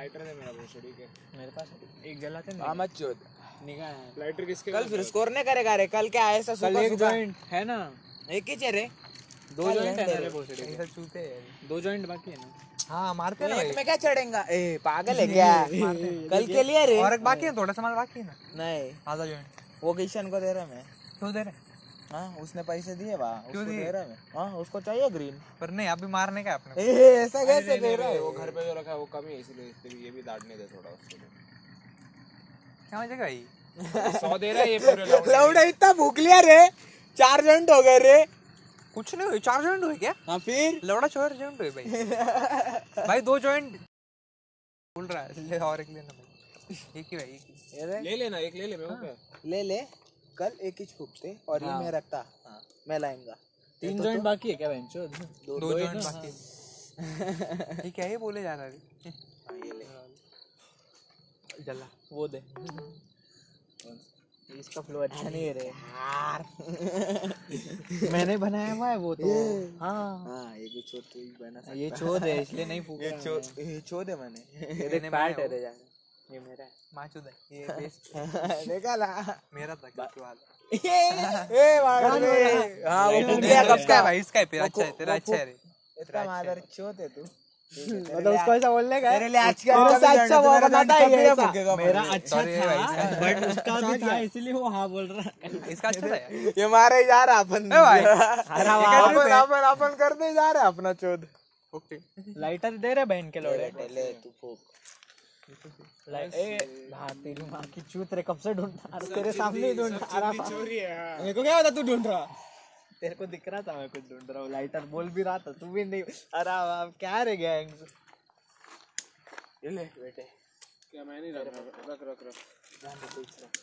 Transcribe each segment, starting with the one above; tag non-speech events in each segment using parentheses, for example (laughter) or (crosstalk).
Lighter दे मेरा भोसड़ी के। मेरे पास एक जलाते हाँ मत चोद निगाह है। लाइटर किसके कल फिर स्कोर नहीं करेगा रे कल क्या ऐसा कल सूखा एक जॉइंट है ना? एक ही चेहरे दो जॉइंट है। है मेरे ऐसा चूते हैं। दो जॉइंट बाकी है ना? हाँ मारते हैं ना भाई। में क्या चढ़ेगा? ए पागल है (laughs) क्या? कल के लिए रे। और एक बाकी है थोड़ा सा माल बाकी है ना? नहीं। आधा जॉइंट वो किशन को दे रहा मैं। क्यों दे रहे? हाँ उसने पैसे दिए वाह क्यों दिए? दे रहा मैं हाँ उसको चाहिए ग्रीन पर नहीं अभी मारने का है अपने ए ऐसा कैसे दे रहा है? वो घर पे जो रखा है वो कम है इसीलिए इसलिए ये भी दाटने दे थोड़ा उसको क्या वजह भाई? सौ दे रहा है ये पूरे (laughs) लौंडे। लौड़ा इतना भूख लिया रे। चार जॉइंट हो गए रे। कुछ नहीं हुई चार जॉइंट हुए क्या? हाँ फिर? लौड़ा चार जॉइंट हुए भाई। (laughs) भाई दो जॉइंट बोल रहा है। ले और एक लेना भाई एक ही भाई एक ही। ले लेना एक ले ले मैं हूँ। ले ले। कल एक ही छूटते और ये मैं रखता हाँ, मैं लाएँगा। तीन जॉइंट बाकी है क्या बेंचो दो दो जॉइंट बाकी है। (laughs) ये क्या है बोले जा रहा है हाँ, ये ले। जला। वो दे। इसका फ्लो अच्छा नहीं है यार। (laughs) मैंने बनाया हुआ है वो तो। हाँ। हाँ ये भी छोड़ तू ही बना सकता। ये चोद है इसलिए नहीं फूक ये चो ये दे मैंने। ये देख पैट है रे जाने। ये मेरा है। माचो दे ये (laughs) बेस्ट। देखा ला मेरा था वाला। ए मार। रे हाँ वो कब का है भाई इसका है तेरा अच्छा है तेरा अच्छा है रे। इतना मादर चोत है। तू? मतलब उसको ऐसा बोलने का तेरे लिए आज का अच्छा वो बनाता है ये मेरा अच्छा था बट उसका भी (laughs) था इसलिए वो हाँ बोल रहा है। इसका अच्छा था ये मारे जा रहा अपन। ए भाई अपन अपन अपन करते जा रहे अपना चोद। ओके। लाइटर दे रहे बहन के लोड़े ले तू फूक। लाइट ए हाँ तेरी माँ की चूत रे कब से ढूंढ रहा तेरे सामने ही ढूंढ रहा चोरी। मेरे को क्या पता तू ढूंढ रहा तेरे को दिख रहा था मैं कुछ ढूंढ रहा हूँ। लाइटर बोल भी रहा था तू भी नहीं। अरे वाह, क्या रे गैंग? ले बेटे। क्या मैं नहीं रख रख रख रख।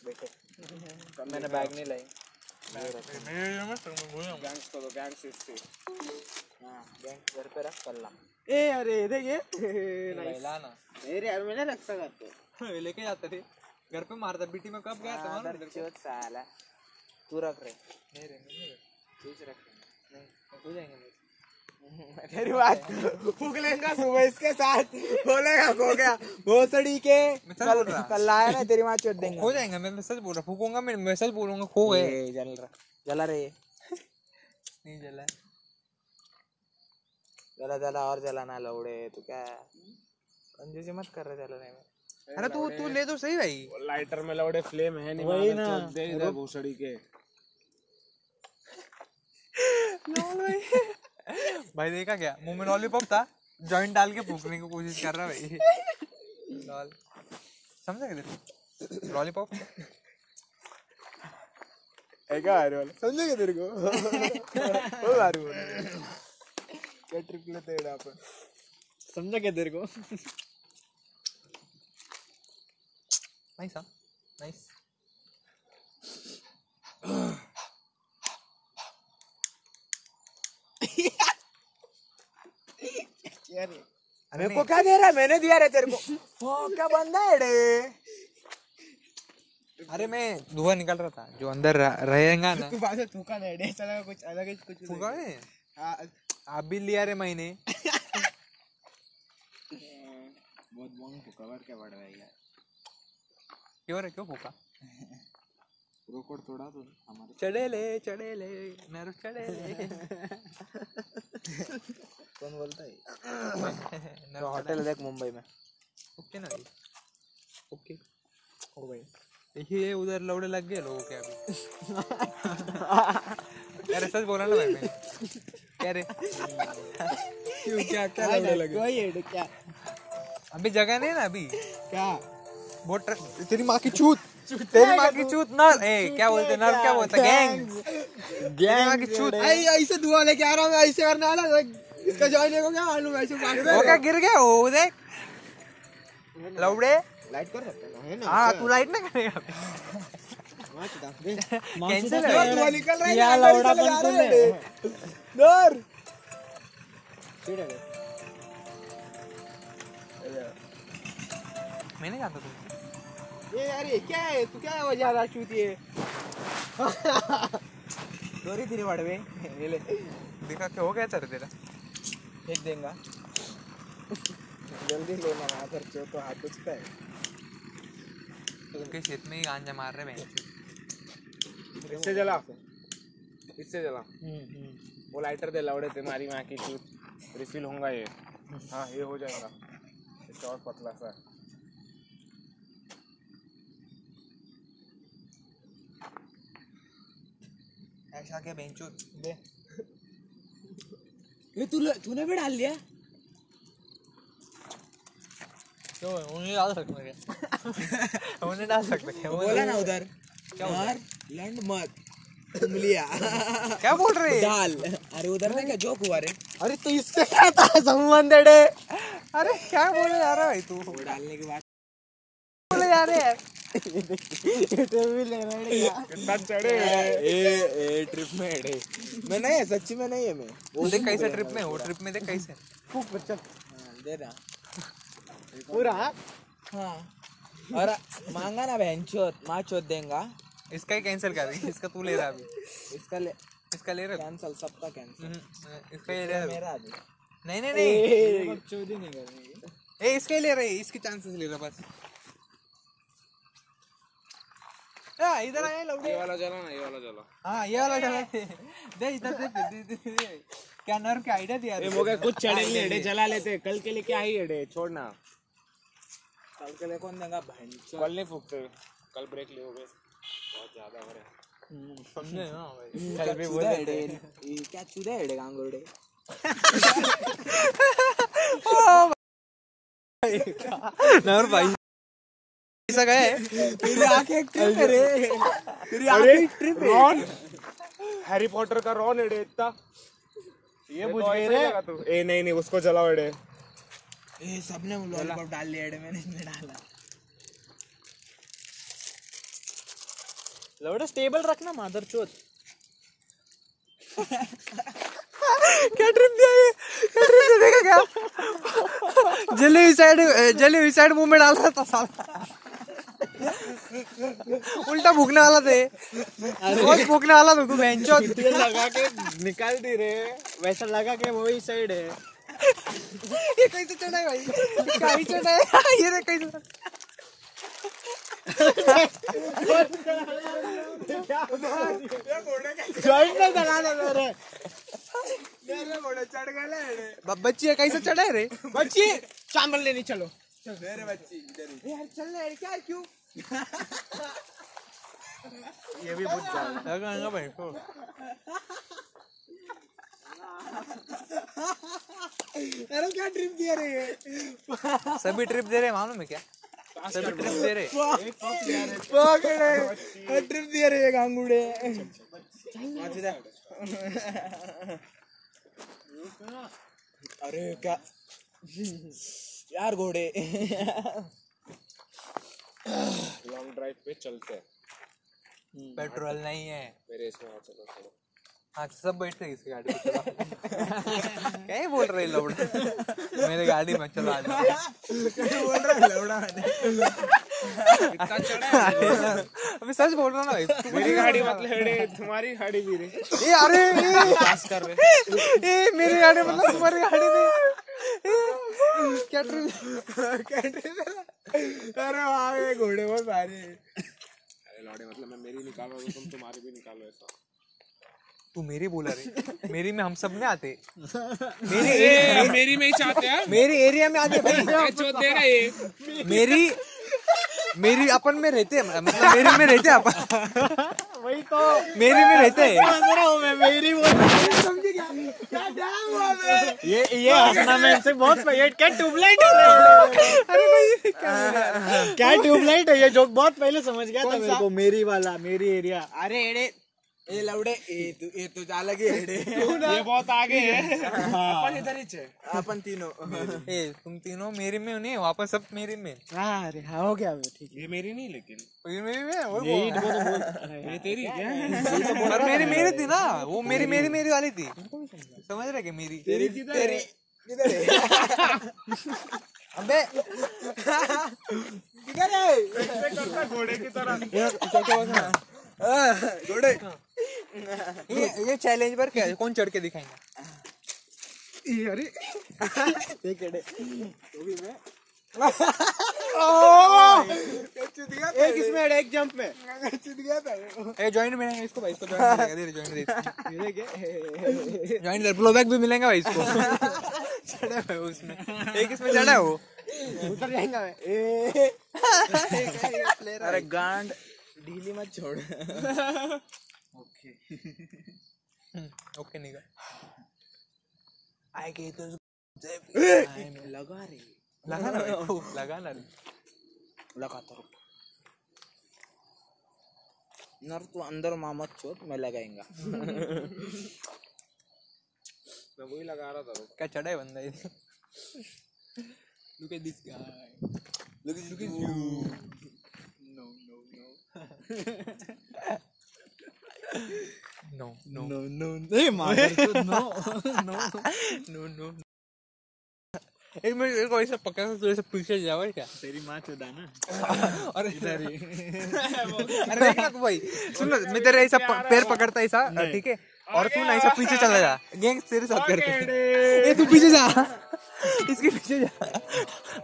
बेटे। (laughs) मैंने बैग नहीं लाई। गैंग्स को गैंग्स इससे हाँ बैंक घर पे रख कल्ला। ए अरे देखिए (laughs) यार मैंने रखता घर पे लेके जाते थे। घर पे मारता बीटी में कब गया था? है साला। तू रख रे। नहीं रे नहीं तू रख नहीं हो जाएँगे तेरी (laughs) बात फूक लेगा सुबह इसके साथ। बोलेगा हो गया। भोसड़ी के। कल रहा। कल लाया ना तेरी माँ चोट देंगे। हो जाएगा मैं मैं सच बोल रहा। फूकूँगा मैं मैं सच बोलूँगा खो गए। जल रहा। जला रहे नहीं जला। जला जला और जलाना लौड़े तू क्या? कंजूसी मत कर रहे जलाने में। अरे तू तू ले तो सही भाई। लाइटर में लौड़े फ्लेम है नहीं वही ना। दे इधर भोसड़ी के। भाई। भाई देखा क्या? मुँह में लॉलीपॉप था जॉइंट डाल के फूकने की कोशिश कर रहा भाई। लॉल समझा क्या लॉलीपॉप है क्या आ वाला समझेगा तेरे को? (laughs) वो आ रही क्या ट्रिप लेते हैं अपन समझा क्या तेरे को? नाइस हाँ। नाइस मेरे को क्या दे रहा है? मैंने दिया रे तेरे को। ओ (laughs) क्या बंदा है रे? अरे मैं धुआँ निकल रहा था जो अंदर रहेगा ना। तू बात थूका नहीं डे चला कुछ अलग ही कुछ फूका है हाँ, आप भी लिया रे मैंने बहुत बंग फूका बार क्या बढ़ रहा है यार। क्यों रे क्यों फूका रोकोड़ थोड़ा तो हमारे चढ़े ले चढ़े ले नर चढ़े ले। कौन बोलता है? नर तो होटल देख मुंबई में। ओके ना ओके। ओ भाई देखिए उधर लौड़े लग गए लोगों के अभी। (laughs) अरे सच बोला ना भाई मैंने क्या रे क्यों क्या क्या लौड़े लगे? वही है क्या? अभी जगह नहीं ना अभी? क्या? बहुत ट्र- तेरी माँ की चूत। तेरी माँ की चूत नर। ए क्या बोलते नर? क्या बोलते? गैंग। तेरी माँ की चूत। आई ऐसे धुआँ लेके आ रहा हूँ ऐसे करने वाला। इसका जॉइन को क्या मालूम ऐसे वो क्या गिर गया? वो देख। लौड़े लाइट कर सकता है ना? हाँ तू लाइट ना करेगा। कैंसिल है। निकल रहा है लौड़ा हैं। मैं नहीं जानता तुम ये अरे क्या है? तू क्या हो जा रहा चूतिए डोरी तेरी बड़वे ये ले। देखा क्या हो गया चल तेरा। फेंक देंगा। जल्दी लो ना जो तो हाथ दुखता है उनके खेत में ही गांजा मार रहे हैं। इससे जला। इससे जला। वो लाइटर दे लौड़े तुम्हारी वहाँ की चूत रिफिल होगा ये। हाँ ये हो जाएगा। इससे और पतला सा। ऐसा क्या बेंचो? दे। ये तूने तूने भी डाल लिया? क्यों? उन्हें डाल सकते क्या? (laughs) उन्हें डाल सकते क्या बोला ना उधर। यार लैंड मत तुम क्या बोल रहे हैं? डाल अरे उधर क्या जोक हुआ रे। अरे तो इससे क्या था संबंध अरे क्या बोले जा रहा है भाई तू? डालने के बाद। बोले जा रहे हैं। कितना चढ़े ए ए ट्रिप में है मैं नहीं है सच्ची में नहीं है मैं। वो देख कैसे ट्रिप में वो ट्रिप में देख कैसे हाँ, दे रहा। पूरा? हाँ। और मांगा ना बहन चोत माँ चोत देंगा। इसका ही कैंसिल कर रही इसका तू ले रहा अभी। इसका ले इसका ले रहा कैंसल सबका कैंसल हम्म, इसका ले रहा अभी। मेरा अभी। नहीं नहीं नहीं। चोरी नहीं करनी ए इसका ही ले रहे इसके चांसेस ले रहा बस। आ, इधर आया लौटे ये वाला जला ना ये वाला जला। हाँ ये वाला चला दे इधर दे दे, दे। क्या नर के आइडिया दिया ये मोगे कुछ चढ़े नहीं अड़े जला लेते। कल के लिए क्या ही अड़े छोड़ना कल के लिए कौन देगा? बहन कल नहीं फूकते। कल ब्रेक ले बहुत ज़्यादा हो रहा है। समझे ना भाई। क्या चूदा है रे ये क्या चूदा है गांगोड़े (laughs) भाई ऐसा गए तेरी आँखें ट्रिप है रे। तेरी अरे आँखें ट्रिप है। रॉन हैरी पॉटर का रॉन एडे इतना। ये बुझ गई रे। ए नहीं नहीं उसको जलाओ अड़े ए सबने लॉलीपॉप डाल लिया रे मैंने इसमें डाला। लौड़ा स्टेबल रखना मादर चोत (laughs) क्या ट्रिप दिया ये? क्या ट्रिप दिया? देखा क्या? जली हुई साइड जली हुई साइड मुँह में डाल रहा था साला. उल्टा भूखने वाला थे रोज भूखने वाला था तू बेंचो (laughs) ये लगा के निकाल दी रे. वैसा लगा के वही साइड है. (laughs) ये कैसे चढ़ा है भाई? ये कहीं चढ़ा है? ये देख कैसे चला मेरे बच्ची है कैसे चढ़ा है रे बच्ची चावल लेनी चलो ये भी जाएगा लगा भाई अरे क्या ट्रिप दे रे ये सभी ट्रिप दे रहे हैं, मालूम है क्या? ट्रिप दे रहे। पकड़े ट्रिप दिया गांगुड़े अरे क्या? यार घोड़े। लॉन्ग ड्राइव पे चलते हैं। पेट्रोल नहीं है। मेरे इसमें चलो चलो हाँ सब बैठते हैं इसकी गाड़ी में (laughs) क्या ही बोल रहे हैं लोग मेरे गाड़ी में चलो आ जाओ। बोल रहा है लौड़ा अभी सच बोल रहा हूँ ना भाई। मेरी गाड़ी मतलब अड़े तुम्हारी गाड़ी भी रे ए अरे कर रहे ए मेरी गाड़ी मतलब तुम्हारी गाड़ी में ए, क्या ट्रिप अरे वाह ये घोड़े बहुत भारी। है अरे लौड़े मतलब मैं मेरी निकाल रहा हूँ तुम तुम्हारी भी निकालो ऐसा। तू मेरी बोला रे। मेरी में हम सब में आते। मेरी ए, मेरी में ही चाहते हैं। मेरी एरिया में आते भाई। (laughs) जो दे रहा है ये। मेरी मेरी अपन में रहते हैं मतलब मेरी में रहते हैं अपन। वही तो। मेरी में रहते हैं। रहा हूँ मैं मेरी बोल समझ क्या? डैम हुआ मैं? ये ये हंसना मैं इनसे बहुत क्या ट्यूबलाइट है अरे भाई क्या क्या ट्यूबलाइट है ये? जोक बहुत पहले समझ गया था मेरे को। मेरी वाला मेरी एरिया अरे एड़े ए लवड़े ए तू ए तो जा लगे एड़े ये बहुत आगे है। अपन इधर ही छे। अपन तीनों। ए तुम तीनों मेरी में नहीं वापस सब मेरी में। हाँ अरे हाँ हो गया वो ठीक ये मेरी नहीं लेकिन। ये मेरी में वो बोल- वो तो बोल ये तेरी क्या और मेरी मेरी थी ना। वो मेरी मेरी मेरी वाली थी। समझ रहे क्या मेरी? तेरी तेरी किधर है? अबे। किधर है? घोड़े की तरह। घोड़े। (laughs) ये ये चैलेंज पर क्या है? कौन चढ़ के दिखाएँगे? (laughs) अरे। (laughs) एक इसमें एक जंप में। ए जॉइंट मिलेंगे इसको भाई इसको joint joint joint blow back भी मिलेगा भाई इसको। चढ़ा है उसमें। एक इसमें चढ़ा है वो। उतर जाएगा मैं ए, अरे गांड ढीली मत छोड़। ओके निका आएगी तो लगा रे लगा ना लगा ना रे लगाता रुक नर तू अंदर मामत छोड़ मैं लगाएँगा मैं वही लगा रहा था क्या चढ़ा है बंदा ये look at this guy. Look at, look at you. no no. (laughs) No no no no. No मार (laughs) no. No नो नो एक मिनट एक ऐसा पकड़ के तू ऐसे पीछे जाओ क्या तेरी माँ चुदा ना और इधर ही अरे देख ना भाई सुन मैं तेरे ऐसा पैर पकड़ता ऐसा ठीक है और तू ना ऐसा पीछे चला जा गैंग तेरे साथ करके ए तू पीछे जा इसके पीछे जा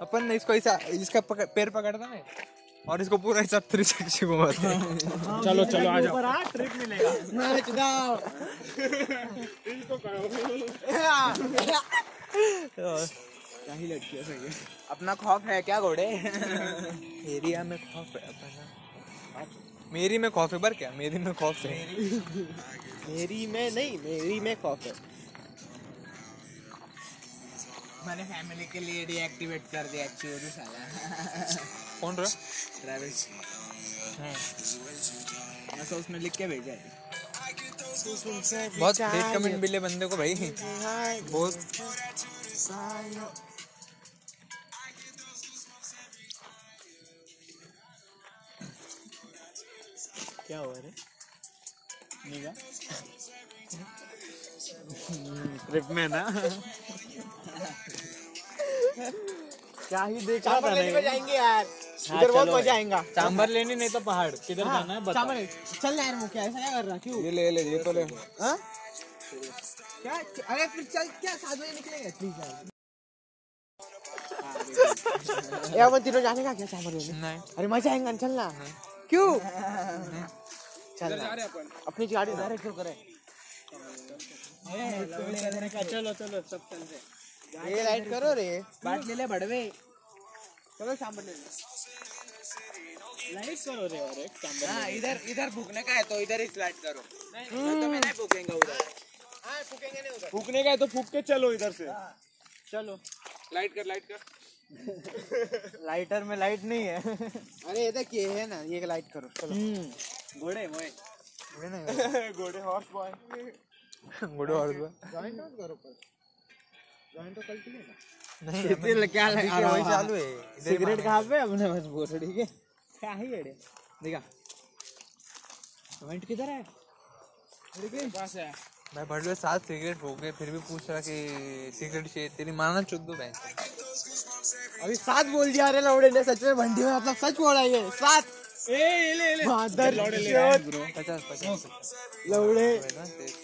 अपन इसको ऐसा इसका पैर पकड़ता है और इसको पूरा ऐसा थ्री सिक्सटी घुमाता है। चलो चलो आ जाओ। ऊपर आ ट्रिक मिलेगा। नाच दाओ इनको करो। क्या ही लड़की है सही है। अपना खौफ है क्या घोड़े? एरिया में खौफ है अपना। मेरी में खौफ है बर क्या? मेरी में खौफ है। मेरी। में नहीं मेरी में खौफ है। मैंने फैमिली के लिए डीएक्टिवेट कर दिया चोरी साला। कौन रहा? ट्रैवल्स ऐसा उसमें लिख के भेजा है। बहुत हेट कमेंट मिले बंदे को भाई। बहुत। क्या हुआ रे? निगा? ट्रिप में ना? क्या ही देख रहा था नहीं। जाएँगे यार। इधर बहुत मज़ा आएगा। सांबर लेनी नहीं तो पहाड़ किधर जाना है बता। चल यार मुझे ऐसा क्या कर रहा क्यों? ये ले ले ये तो ले। हाँ? क्या अरे फिर चल क्या सात बजे निकलेंगे? प्लीज़ यार ये अपन तीनों जाने का क्या चावल लेने? नहीं। अरे मज़ा आएगा ना, चलना क्यों? चल अपनी। गाड़ी डायरेक्ट क्यों करे? चलो चलो सब चलते ये राइड करो रे। बाट ले ले बड़वे। चलो सांबर ले। लाइट करो रे और एक सांबर हाँ इधर इधर भूखने का है तो इधर ही स्लाइड करो। नहीं तो मैं नहीं भूखेंगे उधर। हाँ फूकेंगे नहीं उधर। फूकने का है तो फूक के चलो इधर से। चलो। लाइट कर लाइट कर। (laughs) लाइटर में लाइट नहीं है। अरे ये देख ये है ना ये लाइट करो चलो। घोड़े मोए। घोड़े नहीं घोड़े। हॉर्स बॉय गुड और जॉइंट मत करो पर। जॉइंट तो कल के लिए ना। नहीं (laughs) इतने क्या लगा वही चालू है। सिगरेट कहाँ पे अपने बस भोसड़ी के क्या ही अड़े देखा। जॉइंट किधर है? पास है है। मैं भर लो सात सिगरेट हो गए फिर भी पूछ रहा कि सिगरेट चाहिए तेरी माना चुद्दू बैंक अभी सात बोल दिया अरे लौड़े ने सच में भंडी में मतलब सच बोला ये सात। ए ले ले ले। मादर चोद पचास पचास। लौड़े। ना तेरे-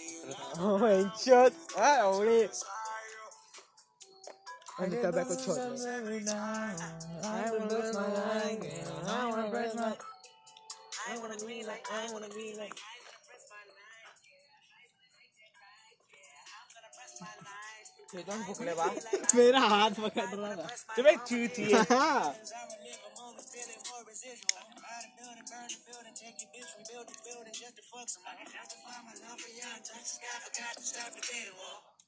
Oh, चोद हाँ लौड़े। and the tobacco छोड़ मेरा हाथ पकड़ रहा था तुम्हें चूची हाँ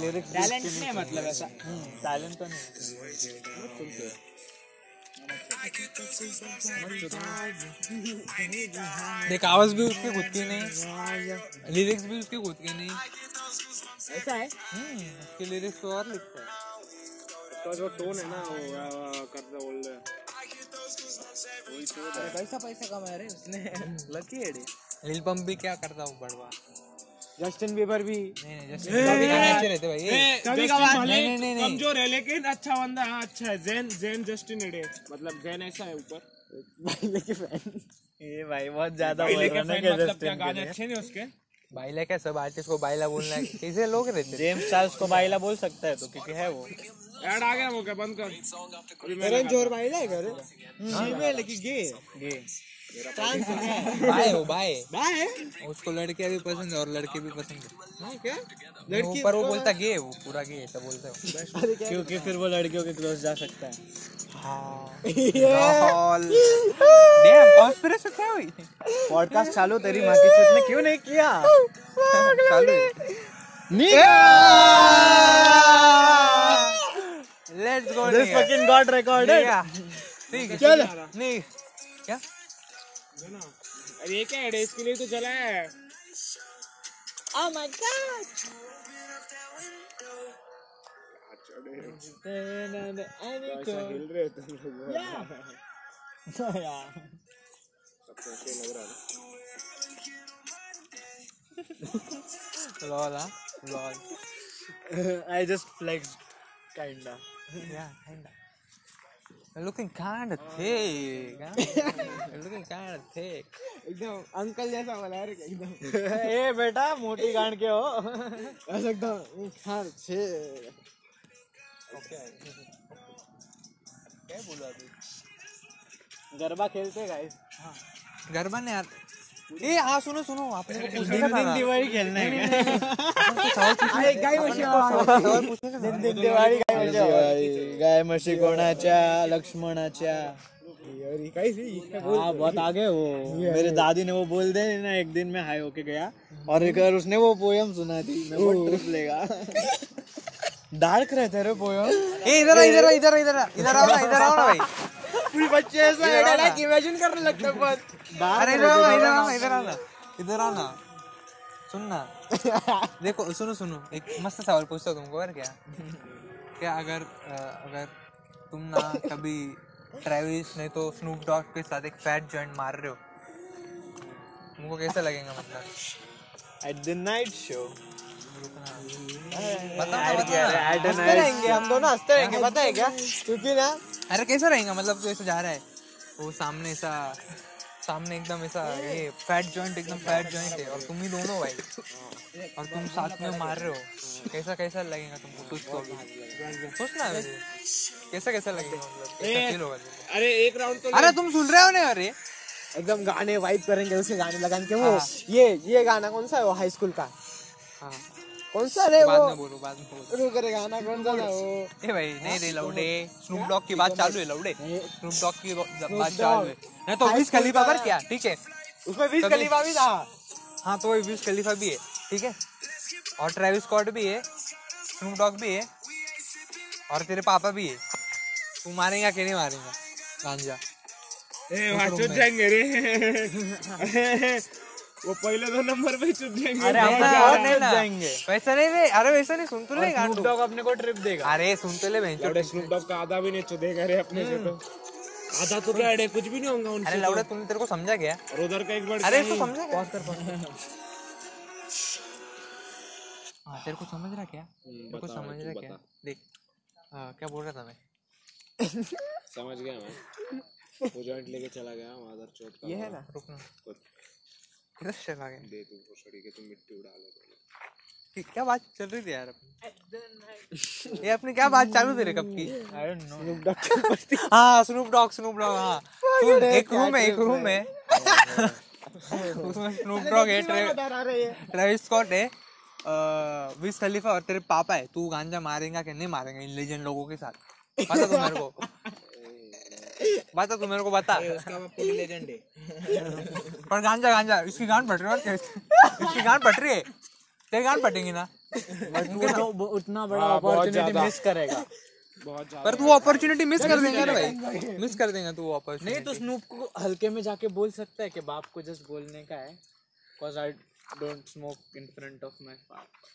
लौड़े टैलेंट नहीं मतलब ऐसा। टैलेंट तो नहीं। (laughs) देख आवाज़ भी उसकी खुद की नहीं। लिरिक्स भी उसकी खुद की नहीं ऐसा है? हम्म, उसके लिरिक्स तो और लिखता है। उसका जो टोन है ना वो करता बोल रहे कैसा पैसा कमाया रे उसने। (laughs) लकी है रे। लिल पंप भी क्या करता हूँ बड़वा जस्टिन बीबर भी। गाने अच्छे भाई। कमज़ोर है लेकिन अच्छा बंदा हाँ अच्छा है। जैन जैन जस्टिन एडे मतलब जैन ऐसा है ऊपर। बाइले के फ़ैन ये भाई बहुत ज़्यादा है मतलब क्या गाने के लिए। अच्छे नहीं उसके? बाइला क्या सब आर्टिस्ट को बाइला बोलना है? कैसे लोग रहते हैं? जेम्स चार्ल्स को बाइला बोल सकता है तो क्योंकि है वो। ऐड आ गया वो क्या? बंद कर। ज़ोर बाइला है घर? में लेकिन गे गे बाय हो। बाय बाय उसको लड़कियाँ भी पसंद है और लड़के भी पसंद है। हाँ, क्या? लड़की पर वो बोलता गे वो पूरा गे ऐसा बोलता है क्योंकि फिर वो लड़कियों के क्लोज जा सकता है। (laughs) (laughs) हुई? पॉडकास्ट चालू तेरी माँ की चुत ने क्यों नहीं किया? (laughs) चालू। Let's go this fucking got recorded ठीक है चल। नहीं क्या अरे क्या है? इसके लिए तो चला है। Oh my god! ऐसा हिल रहे हो तुम लोग। सबको ऐसे लग रहा है लॉल हाँ lol I just flexed, kinda. Yeah, kinda. You're kind of thick. Looking You're (laughs) looking thick thick. एकदम अंकल जैसा बोला है एकदम? (laughs) ए बेटा मोटी गांड के हो। (laughs) ऐसा एकदम खान छे। ओके क्या बोला अभी गरबा खेलते गाइस हाँ। गरबा नहीं यार ए हाँ सुनो सुनो आपने को पूछने का दिन दिन ना। खेलना है। (laughs) गाय सवाल पूछने का दिन दिन दिवाळी गाय म्हशी गाय म्हशी कोणाच्या लक्ष्मणाच्या। हाँ बहुत आगे वो मेरे दादी ने वो बोल दे ना एक दिन में हाई होके गया और एक बार उसने वो पोयम सुना थी मैं वो ट्रिप लेगा। डार्क रहते रे पोयम। ए इधर आ, इधर आ, इधर आ, इधर आ, इधर आओ ना इधर आओ ना भाई। (laughs) पूरी बच्चे ऐसा इधर। इमेजिन करने लगते हैं बस अरे इधर आओ ना इधर आओ ना इधर आओ। ना इधर आओ ना। सुन ना देखो सुनो सुनो। एक मस्त सवाल पूछता हूँ तुमको और क्या? क्या अगर अगर तुम ना कभी ट्रेविस नहीं तो स्नूप डॉग के साथ एक फैट जॉइंट मार रहे हो? तुमको कैसा लगेगा मतलब? At the night show. हँसते रहेंगे हम दोनों हँसते रहेंगे पता है क्या? क्योंकि ना अरे कैसा रहेगा मतलब तो ऐसा जा रहा है? वो सामने ऐसा सामने एकदम ऐसा ये फैट जॉइंट एकदम फैट जॉइंट है। और तुम ही दोनों भाई। और तुम साथ में मार रहे हो। कैसा कैसा लगेगा तुमको? सोच तो अभी। सोचना है कैसा कैसा लगेगा? मतलब? अरे एक राउंड तो अरे तुम सुन रहे हो ना अरे एकदम गाने वाइब करेंगे उसे गाने लगान के वो ये ये गाना कौन सा है? वो हाई स्कूल का। हाँ। कौन सा रे वो? बोलो बाद में रुक रे गाना कौन सा था वो? ए भाई नहीं रे लौडे। स्नूप डॉग की बात चालू है लौडे। स्नूप डॉग की बात चालू है। नहीं तो विज खलीफा पर क्या? ठीक है। उसमें बीस कभी- खलीफा भी था। हाँ तो विज खलीफा भी है ठीक है? और ट्रेविस स्कॉट भी है स्नूप डॉग भी है और तेरे पापा भी है। तू मारेगा कि नहीं मारेगा? गांजा। ए जाएँगे रे। (laughs) वो पहले दो नंबर पे चुप जाएँगे। अरे हम नहीं जाएँगे। वैसा नहीं रे अरे वैसा नहीं सुन तो ले स्नूप डॉग अपने को ट्रिप देगा। अरे सुन तो ले बहन लौड़े स्नूप डॉग का आधा भी नहीं चुदेगा रे अपने से तो। आधा तो क्या है कुछ भी नहीं होगा उनसे अरे लौड़ा तुमने तेरे को समझा क्या और उधर का एक बार अरे इसको समझा क्या हाँ तेरे को समझ रहा क्या? तेरे को समझ रहा क्या? देख हाँ, क्या बोल रहा था मैं? समझ गया मैं। (laughs) वो जॉइंट लेके चला गया मादर चौथ का ये है ना? रुकना किधर चला गया दे तू भोसड़ी के तुम मिट्टी उड़ा लो क्या बात चल रही थी यार अपनी ये अपनी क्या बात चालू थी रे कब की? I don't know Snoop Dogg हाँ स्नूप डॉग स्नूप डॉग हाँ। एक रूम है एक रूम है। (laughs) उसमें स्नूप डॉग है हैं। ट्रेविस स्कॉट है विज खलीफा और तेरे पापा है। तू गांजा मारेगा कि नहीं मारेगा इन लेजेंड लोगों के साथ? बता तू मेरे को। बता तू मेरे को बता। उसका बाप पुलिस लेजेंड है। पर गांजा गांजा इसकी गांड फट रही है इसकी गांड फट रही है? तेरी गांड फटेंगी ना? वो तो (laughs) उतना बड़ा हाँ, अपॉर्चुनिटी मिस करेगा। पर तू अपॉर्चुनिटी मिस कर देंगे ना भाई। मिस कर देंगे तू अपॉर्चुनिटी नहीं तो स्नूप को हल्के में जाके बोल सकता है कि बाप को जस्ट बोलने का है। Because I don't smoke in front of my father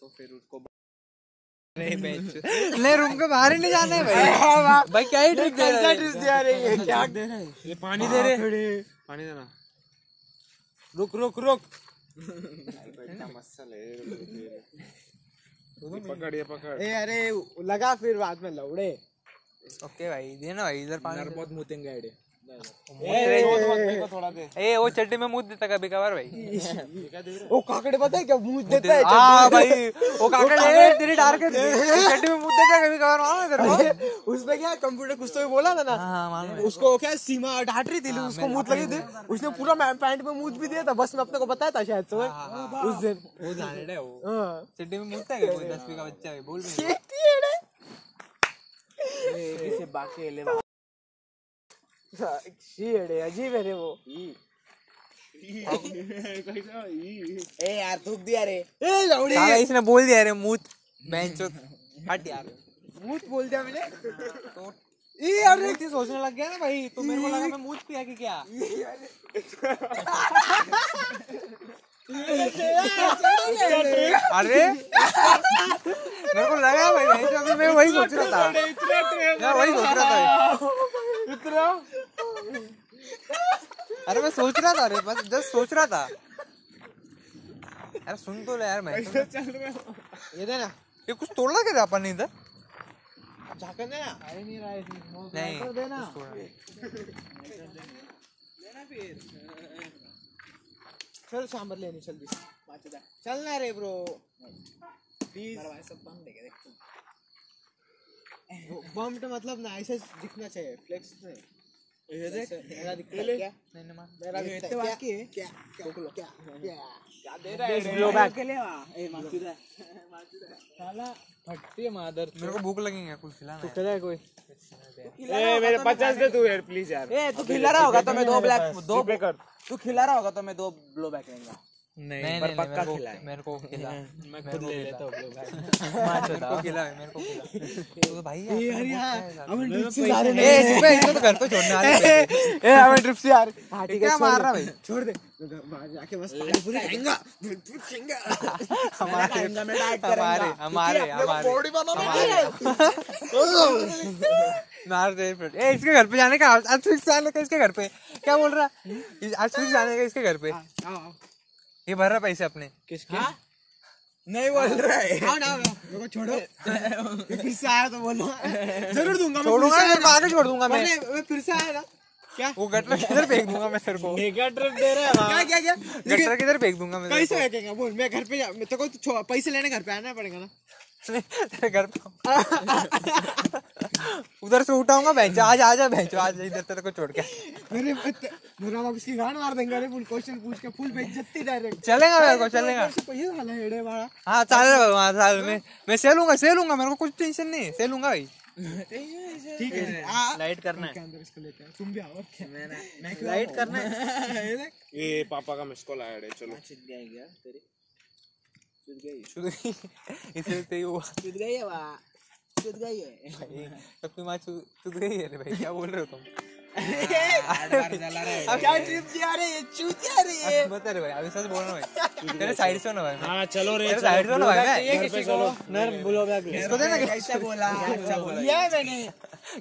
तो फिर उसको नहीं रूम के बाहर ही नहीं जाना है भाई। भाई क्या ही ट्रिक दे रहा है? दिया रे ये क्या? ये पानी दे रहे पानी देना। रुक रुक रुक। पकड़ ये पकड़। ए अरे लगा फिर बाद में लौड़े। ओके भाई देना भाई इधर पानी बहुत मुतेंगे दे ए वो चट्टी में मुँह देता कभी कभार भाई। वो काकड़े पता है क्या मुँह देता है हाँ भाई वो काकड़ तेरी डार के चट्टी में मुँह देता कभी कभार है तेरे को? उसमें क्या कंप्यूटर कुछ तो भी बोला था ना। हाँ मालूम उसको क्या सीमा डांट रही थी उसको मुँह लगी थी। उसने पूरा पैंट में मुँह भी दिया था बस मैं अपने को बताया था शायद तो उस दिन। वो जाने है वो। हाँ। चट्टी में मुँह देता है कोई? दसवीं का बच्चा है बोल है बाकी ले। शी है अजीब है रे वो ए यार थूक दिया रे। ए लौड़ी साला इसने बोल दिया रे मुँह बेंच हट यार। मुँह बोल दिया मैंने। तो ये यार एक चीज़ सोचने लग गया ना भाई तो मेरे को लगा मैं मुँह पिया कि क्या? (laughs) अरे मेरे को लगा भाई नहीं तो अभी मैं वही सोच रहा था। मैं वही सोच रहा था। अरे मैं सोच रहा था अरे बस जस्ट सोच रहा था। यार सुन तो ले यार मैं ये देना ये कुछ तोड़ा क्या अपन ने इधर। झाकन देना। अरे नहीं रहा है नहीं देना। कुछ तोड़ा नहीं। चल सांबर लेने चल जल्दी चल ना रे ब्रो। प्लीज़ बम्प मतलब ना ऐसे दिखना चाहिए फ्लेक्स नहीं। ये देख मेरा दिखता है क्या नहीं नहीं मार मेरा दिखता है क्या क्या क्या क्या क्या दे रहा है ब्लो बैक के ले ए माचुदा साला फटती मादर मेरे को भूख लगेंगे कुछ खिलाना तू कोई ए मेरे पचास दे तू यार प्लीज़ यार ए तू खिला रहा होगा तो मैं दो ब्लैक दो ब्लैक तू खिला रहा होगा तो मैं दो ब्लो बैक लेंगा नहीं नहीं नहीं पक्का मेरे खिलाए। मेरे को खिला। मैं खुद ले लेता हूँ (laughs) मेरे को खिला मेरे को खिला। तो भाई यार यार ट्रिप से जा रहे हैं। चुप है इसको तो घर पे छोड़ने वाले थे। (laughs) ए हमें ट्रिप से यार हाँ। ठीक है मार रहा भाई? छोड़ दे। जाके बस पानी पूरी खाएँगा पूरी खाएँगा हमारे खाएँगा, मैं डाइट हमारे करूँगा। हमारे हमारे बॉडी बनाना (laughs) मार दे ए इसके घर पे जाने का आज फिक्स जाने का इसके घर पे। क्या बोल रहा? है आज फिक्स जाने का इसके घर पे। ये भर रहा पैसे अपने। किसके नहीं बोल रहा है। आओ ना मेरे को छोड़ो। (laughs) मैं फिर से आया तो बोलो। ज़रूर दूँगा मैं छोड़ूँगा मैं आगे छोड़ दूँगा मैं। मैं फिर से आया ना। क्या? वो गटर किधर फेंक दूँगा मैं तेरे को? (laughs) मेगा ट्रिप दे रहा है क्या क्या क्या? गटर किधर फेंक दूँगा मैं कैसे फेंकेगा बोल मैं घर पे मैं तो को पैसे लेने घर पे आना पड़ेगा ना। (laughs) घर पे उधर से उठाऊँगा बेंच आज आ जा बेंच आज इधर तेरे को छोड़ के। मेरे मेरा बाप इसकी गान मार देंगे अरे फुल क्वेश्चन पूछ के फुल बेइज्जती डायरेक्ट चलेगा मेरे को चलेगा। पैसे वाला हेड़े वाला। हाँ चालेगा वहाँ साल में मैं से लूँगा से लूँगा मेरे को कुछ टेंशन नहीं से लूँगा भाई। ठीक है लाइट करना के अंदर इसको लेते हैं तुम भी आओ क्या है लाइट करना है? (laughs) ये देख। ये पापा का मिस कॉल आया रे चलो। चुद गई क्या तेरी? चुद गई। शुरू इसलिए तो ये हुआ चुद गई है वाह। चुद गई है सबकी माँ चुद गई है भाई क्या बोल रहे हो तुम? (laughs) (laughs) आठ बार जला रहा है. क्या ट्रिप दिया रे ये चूतिया रे. ये अब बता रे भाई अभी सच बोल रहा हूँ भाई (laughs) तेरे साइड से ना भाई. हाँ चलो रे साइड से ना भाई किसी को नर बोलो इसको देना कैसा बोला? अच्छा बोला? दिया मैंने.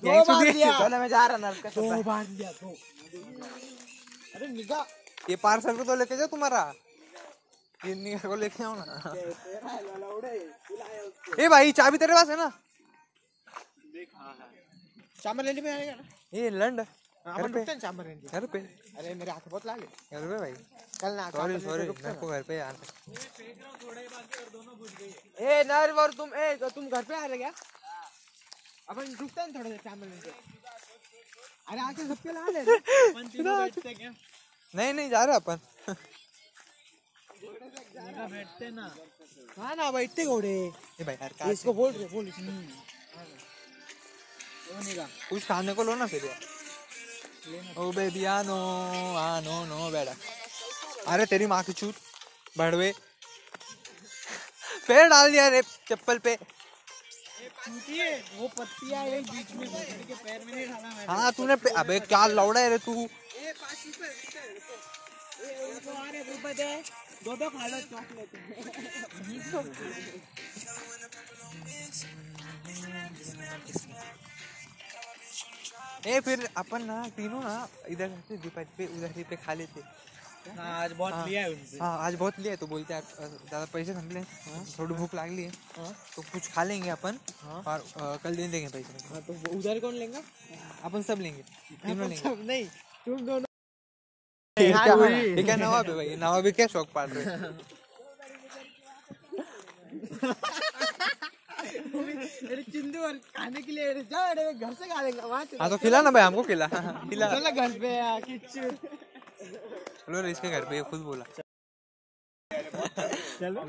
दो बार दिया. चलो मैं जा रहा नर्क का दो बार दिया दो. अरे निगाह ये पार्सल को तो लेके जाओ तुम्हारा. ये को लेके आओ ना। ए भाई चाबी तेरे पास है ना? चांबर में आएगा ना? ये लंड। हाँ, घर पे। रुकते हैं चांबर लेने घर पे। अरे मेरे हाथ बहुत लाल है। घर पे भाई। कल ना सॉरी सॉरी मेरे को घर पे यार। ए नर और तुम ए तो तुम घर पे आ रहे क्या? अपन रुकते हैं थोड़ा लेने अरे आके सबके हैं नहीं नहीं जा रहे अपन। बैठते ना। हाँ ना बैठते घोड़े। इसको बोल रहे बोल कुछ खाने को लो ना फिर यार ओ बेबी आनो आनो नो बेटा अरे तेरी माँ की चूत बढ़वे पैर डाल दिया रे चप्पल पे वो पत्तियाँ बीच में के पैर में नहीं डाला मैं हाँ तूने अबे क्या लौड़ा है रे तू दो दो खा लो चॉकलेट ए फिर अपन ना तीनों ना इधर से दीपावली पे उधर ही पे खा लेते हाँ आज बहुत हाँ। लिया है उनसे। हाँ आज बहुत लिया है तो बोलते अ, ज़्यादा पैसे संभले थोड़ी भूख लागली है। तो कुछ खा लेंगे अपन और अ, कल दे देंगे पैसे हाँ, तो उधर कौन लेंगे? अपन सब लेंगे तीनों लेंगे। सब नहीं तुम दोनों ये क्या नवाब है भाई? नवाब क्या शौक पाल रहे हैं? (laughs) अरे चिंदू और खाने के लिए जा अरे घर से खा लेंगे वहाँ हाँ तो खिला ना भाई हमको खिला। खिला। चलो घर पे चलो रे, इसके घर पे ये खुद बोला। चलो।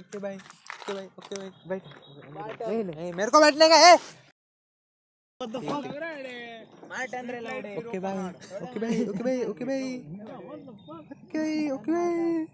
ओके भाई ओके भाई ओके भाई बैठ। नहीं नहीं मेरे को बैठने का है। ओके भाई ओके भाई ओके भाई ओके भाई। ओके ओके भाई।